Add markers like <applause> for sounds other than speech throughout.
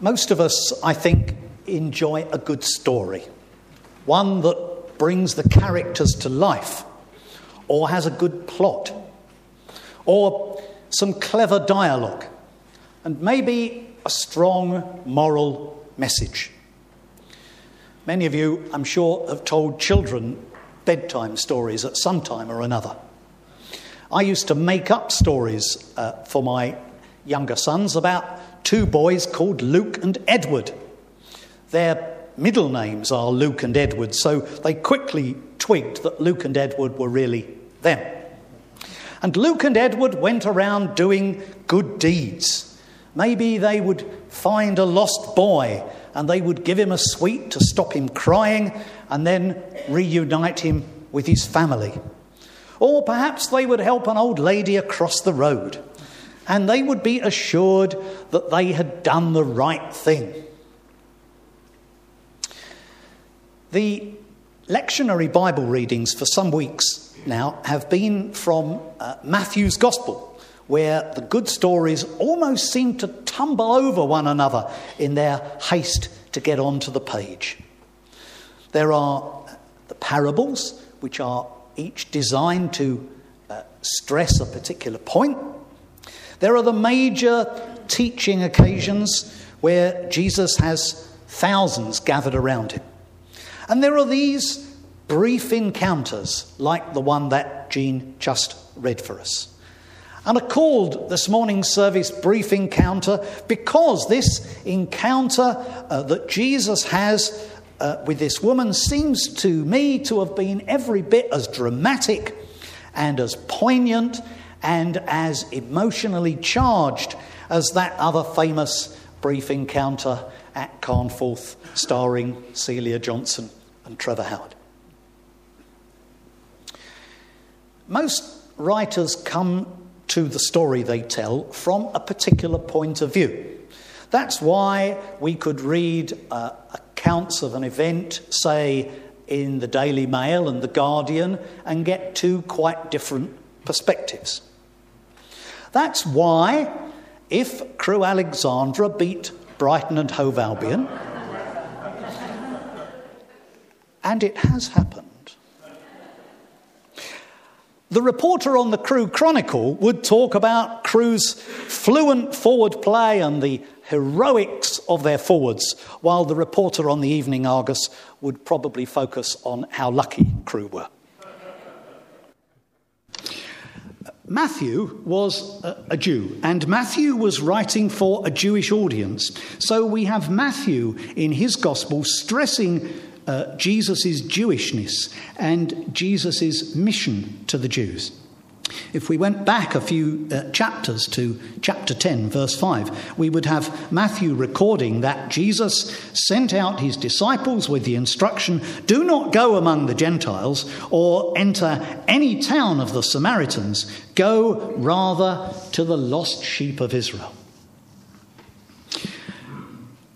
Most of us, I think, enjoy a good story, one that brings the characters to life, or has a good plot, or some clever dialogue, and maybe a strong moral message. Many of you, I'm sure, have told children bedtime stories at some time or another. I used to make up stories uh, for my younger sons about two boys called Luke and Edward. Their middle names are Luke and Edward, so they quickly twigged that Luke and Edward were really them. And Luke and Edward went around doing good deeds. Maybe they would find a lost boy and they would give him a sweet to stop him crying and then reunite him with his family. Or perhaps they would help an old lady across the road and they would be assured that they had done the right thing. The lectionary Bible readings for some weeks now have been from uh, Matthew's Gospel, where the good stories almost seem to tumble over one another in their haste to get onto the page. There are the parables, which are each designed to uh, stress a particular point. There are the major teaching occasions where Jesus has thousands gathered around him. And there are these brief encounters like the one that Jean just read for us. And I called this morning's service Brief Encounter because this encounter uh, that Jesus has uh, with this woman seems to me to have been every bit as dramatic and as poignant and as emotionally charged as that other famous brief encounter at Carnforth starring Celia Johnson and Trevor Howard. Most writers come to the story they tell from a particular point of view. That's why we could read uh, accounts of an event, say, in the Daily Mail and the Guardian, and get two quite different perspectives. That's why, if Crewe Alexandra beat Brighton and Hove Albion, and it has happened, the reporter on the Crewe Chronicle would talk about Crewe's fluent forward play and the heroics of their forwards, while the reporter on the Evening Argus would probably focus on how lucky Crewe were. Matthew was a Jew, and Matthew was writing for a Jewish audience. So we have Matthew in his gospel stressing uh, Jesus' Jewishness and Jesus' mission to the Jews. If we went back a few uh, chapters to chapter 10, verse 5, we would have Matthew recording that Jesus sent out his disciples with the instruction do not go among the Gentiles or enter any town of the Samaritans, go rather to the lost sheep of Israel.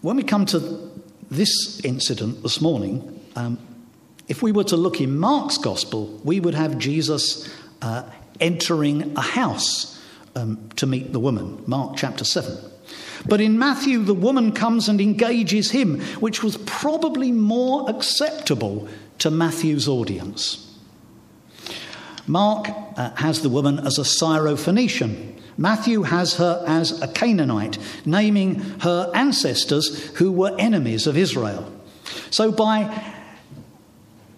When we come to this incident this morning, um, if we were to look in Mark's gospel, we would have Jesus uh, entering a house um, to meet the woman, Mark chapter 7. But in Matthew, the woman comes and engages him, which was probably more acceptable to Matthew's audience. Mark uh, has the woman as a Syrophoenician. Matthew has her as a Canaanite, naming her ancestors who were enemies of Israel. So by,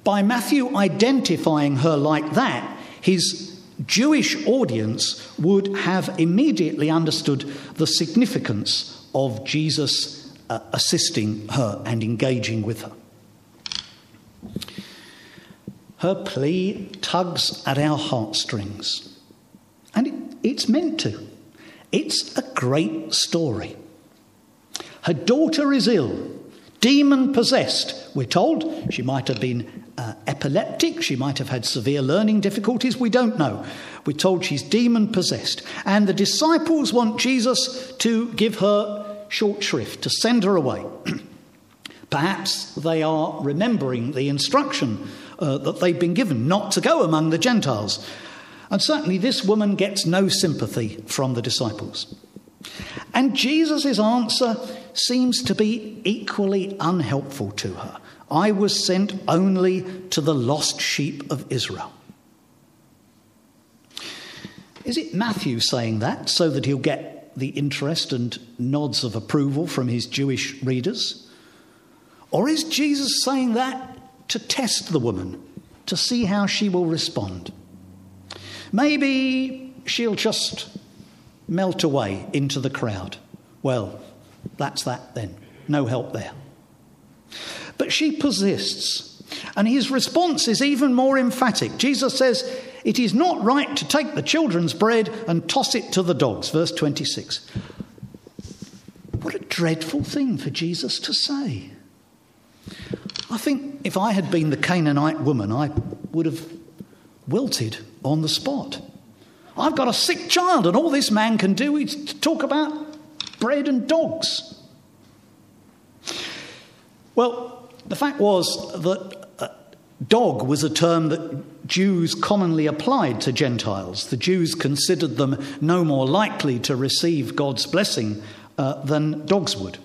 by Matthew identifying her like that, his Jewish audience would have immediately understood the significance of Jesus uh, assisting her and engaging with her. Her plea tugs at our heartstrings, and it, it's meant to. It's a great story. Her daughter is ill, demon possessed, we're told. She might have been uh, epileptic. She might have had severe learning difficulties. We don't know. We're told she's demon possessed. And the disciples want Jesus to give her short shrift, to send her away. <clears throat> Perhaps they are remembering the instruction uh, that they've been given not to go among the Gentiles. And certainly this woman gets no sympathy from the disciples. And Jesus' answer seems to be equally unhelpful to her. I was sent only to the lost sheep of Israel. Is it Matthew saying that so that he'll get the interest and nods of approval from his Jewish readers? Or is Jesus saying that to test the woman, to see how she will respond? Maybe she'll just melt away into the crowd. Well, that's that then. No help there. But she persists, and his response is even more emphatic. Jesus says, It is not right to take the children's bread and toss it to the dogs. Verse 26. What a dreadful thing for Jesus to say. I think if I had been the Canaanite woman, I would have wilted on the spot. I've got a sick child, and all this man can do is talk about bread and dogs. Well, the fact was that uh, dog was a term that Jews commonly applied to Gentiles. The Jews considered them no more likely to receive God's blessing uh, than dogs would.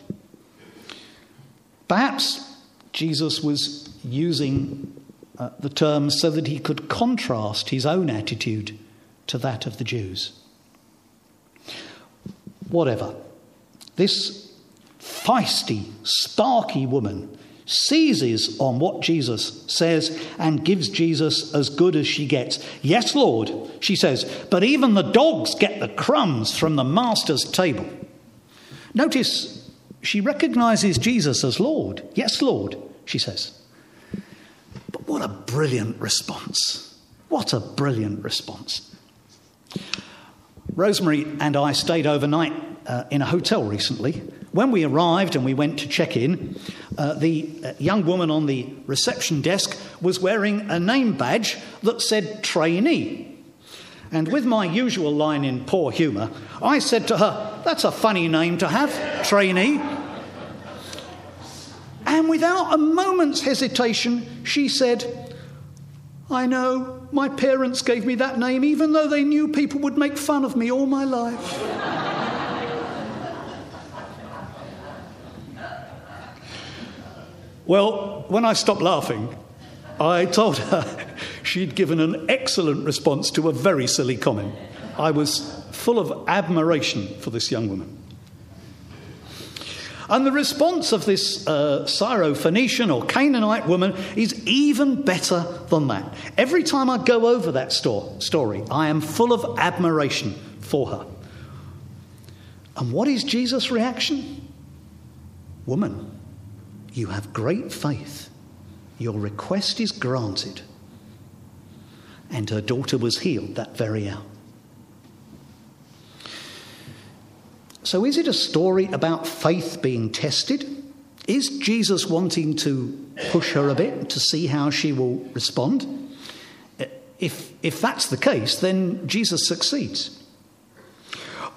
Perhaps Jesus was using uh, the term so that he could contrast his own attitude to that of the Jews. Whatever. This feisty, sparky woman seizes on what Jesus says and gives Jesus as good as she gets. Yes, Lord, she says, but even the dogs get the crumbs from the master's table. Notice she recognizes Jesus as Lord. Yes, Lord, she says. But what a brilliant response! What a brilliant response. Rosemary and I stayed overnight uh, in a hotel recently. When we arrived and we went to check in, uh, the uh, young woman on the reception desk was wearing a name badge that said trainee. And with my usual line in poor humour, I said to her, That's a funny name to have, trainee. And without a moment's hesitation, she said, I know, my parents gave me that name even though they knew people would make fun of me all my life. well, when I stopped laughing, I told her <laughs> she'd given an excellent response to a very silly comment. I was full of admiration for this young woman. And the response of this uh, Syrophoenician or Canaanite woman is even better than that. Every time I go over that store, story, I am full of admiration for her. And what is Jesus' reaction? Woman, you have great faith. Your request is granted. And her daughter was healed that very hour. So, is it a story about faith being tested? Is Jesus wanting to push her a bit to see how she will respond? If, if that's the case, then Jesus succeeds.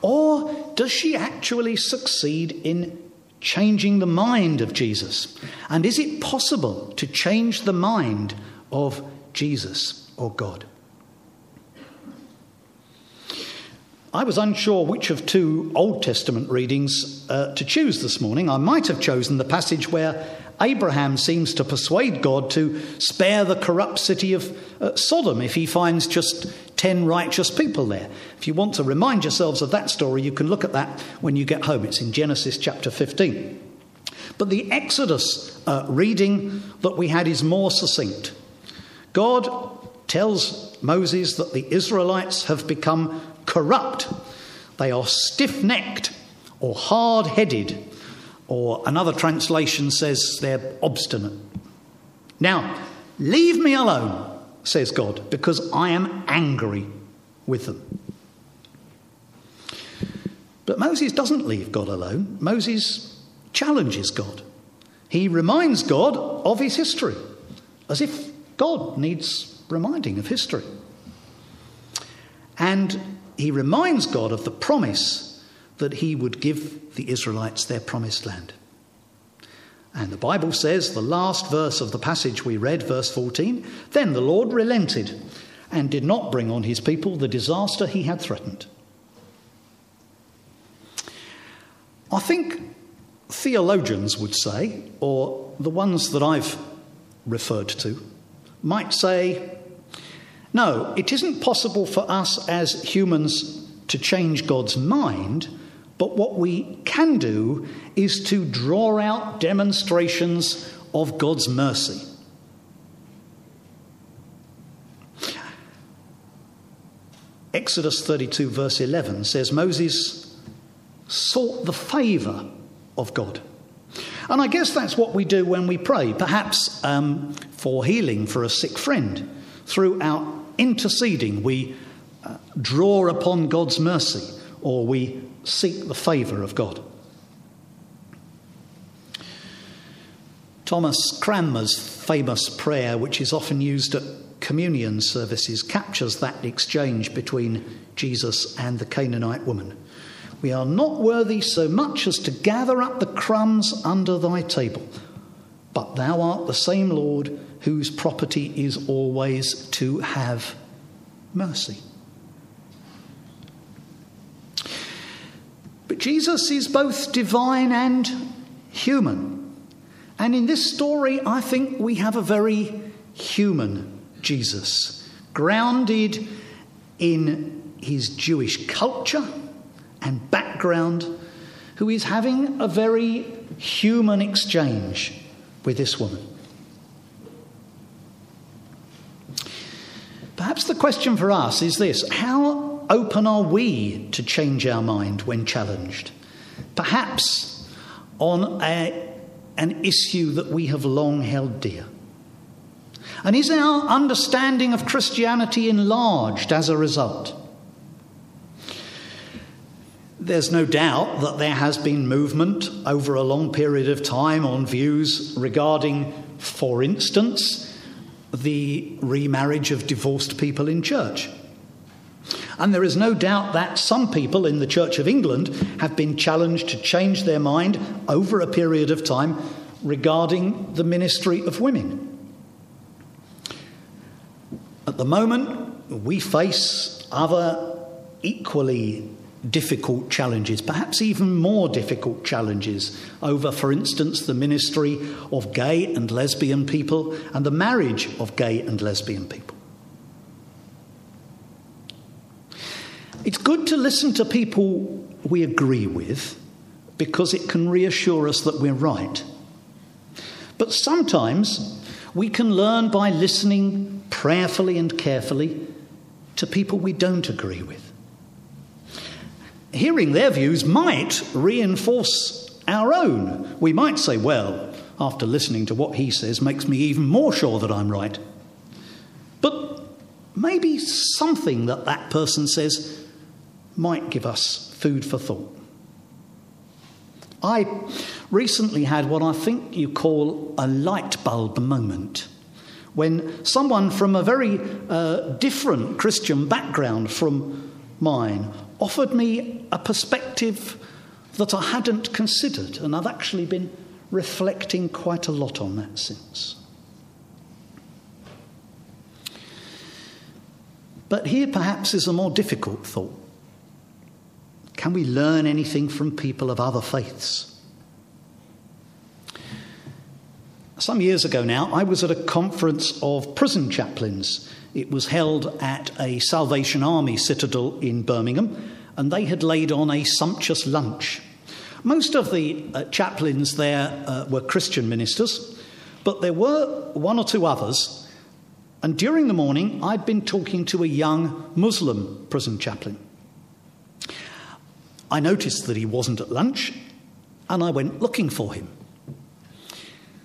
Or does she actually succeed in changing the mind of Jesus? And is it possible to change the mind of Jesus or God? I was unsure which of two Old Testament readings uh, to choose this morning. I might have chosen the passage where Abraham seems to persuade God to spare the corrupt city of uh, Sodom if he finds just 10 righteous people there. If you want to remind yourselves of that story, you can look at that when you get home. It's in Genesis chapter 15. But the Exodus uh, reading that we had is more succinct. God tells Moses that the Israelites have become corrupt, they are stiff necked or hard headed, or another translation says they're obstinate. Now, leave me alone, says God, because I am angry with them. But Moses doesn't leave God alone. Moses challenges God. He reminds God of his history, as if God needs reminding of history. And he reminds God of the promise that he would give the Israelites their promised land. And the Bible says, the last verse of the passage we read, verse 14, then the Lord relented and did not bring on his people the disaster he had threatened. I think theologians would say, or the ones that I've referred to, might say, no, it isn't possible for us as humans to change God's mind, but what we can do is to draw out demonstrations of God's mercy. Exodus 32, verse 11 says Moses sought the favour of God. And I guess that's what we do when we pray, perhaps um, for healing for a sick friend. Through our interceding, we uh, draw upon God's mercy or we seek the favour of God. Thomas Cranmer's famous prayer, which is often used at communion services, captures that exchange between Jesus and the Canaanite woman. We are not worthy so much as to gather up the crumbs under thy table, but thou art the same Lord whose property is always to have mercy. But Jesus is both divine and human. And in this story, I think we have a very human Jesus, grounded in his Jewish culture and background, who is having a very human exchange with this woman. Perhaps the question for us is this How open are we to change our mind when challenged? Perhaps on a, an issue that we have long held dear. And is our understanding of Christianity enlarged as a result? There's no doubt that there has been movement over a long period of time on views regarding, for instance, the remarriage of divorced people in church. And there is no doubt that some people in the Church of England have been challenged to change their mind over a period of time regarding the ministry of women. At the moment, we face other equally difficult challenges, perhaps even more difficult challenges, over, for instance, the ministry of gay and lesbian people and the marriage of gay and lesbian people. It's good to listen to people we agree with because it can reassure us that we're right. But sometimes we can learn by listening prayerfully and carefully to people we don't agree with hearing their views might reinforce our own. We might say, well, after listening to what he says, makes me even more sure that I'm right. But maybe something that that person says might give us food for thought. I recently had what I think you call a light bulb moment when someone from a very uh, different Christian background from mine offered me a perspective that I hadn't considered, and I've actually been reflecting quite a lot on that since. But here perhaps is a more difficult thought. Can we learn anything from people of other faiths? Some years ago now, I was at a conference of prison chaplains it was held at a Salvation Army citadel in Birmingham, and they had laid on a sumptuous lunch. Most of the uh, chaplains there uh, were Christian ministers, but there were one or two others. And during the morning, I'd been talking to a young Muslim prison chaplain. I noticed that he wasn't at lunch, and I went looking for him.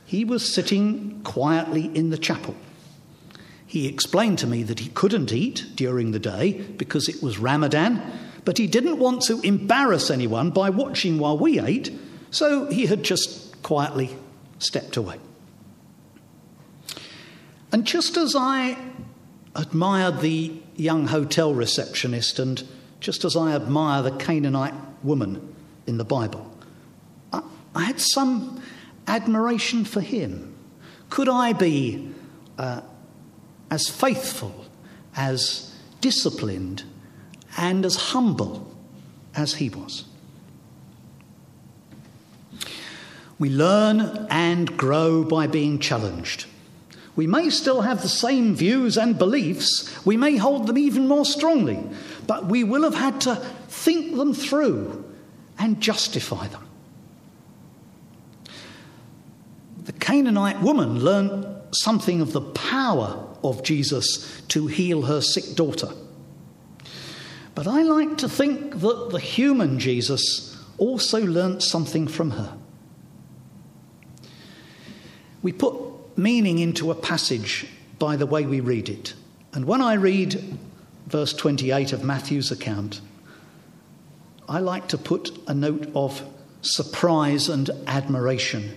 He was sitting quietly in the chapel. He explained to me that he couldn't eat during the day because it was Ramadan, but he didn't want to embarrass anyone by watching while we ate, so he had just quietly stepped away. And just as I admired the young hotel receptionist and just as I admire the Canaanite woman in the Bible, I, I had some admiration for him. Could I be uh, as faithful, as disciplined, and as humble as he was. We learn and grow by being challenged. We may still have the same views and beliefs, we may hold them even more strongly, but we will have had to think them through and justify them. The Canaanite woman learned something of the power of Jesus to heal her sick daughter. But I like to think that the human Jesus also learnt something from her. We put meaning into a passage by the way we read it. And when I read verse 28 of Matthew's account, I like to put a note of surprise and admiration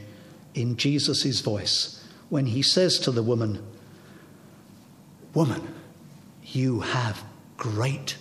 in Jesus' voice when he says to the woman, Woman, you have great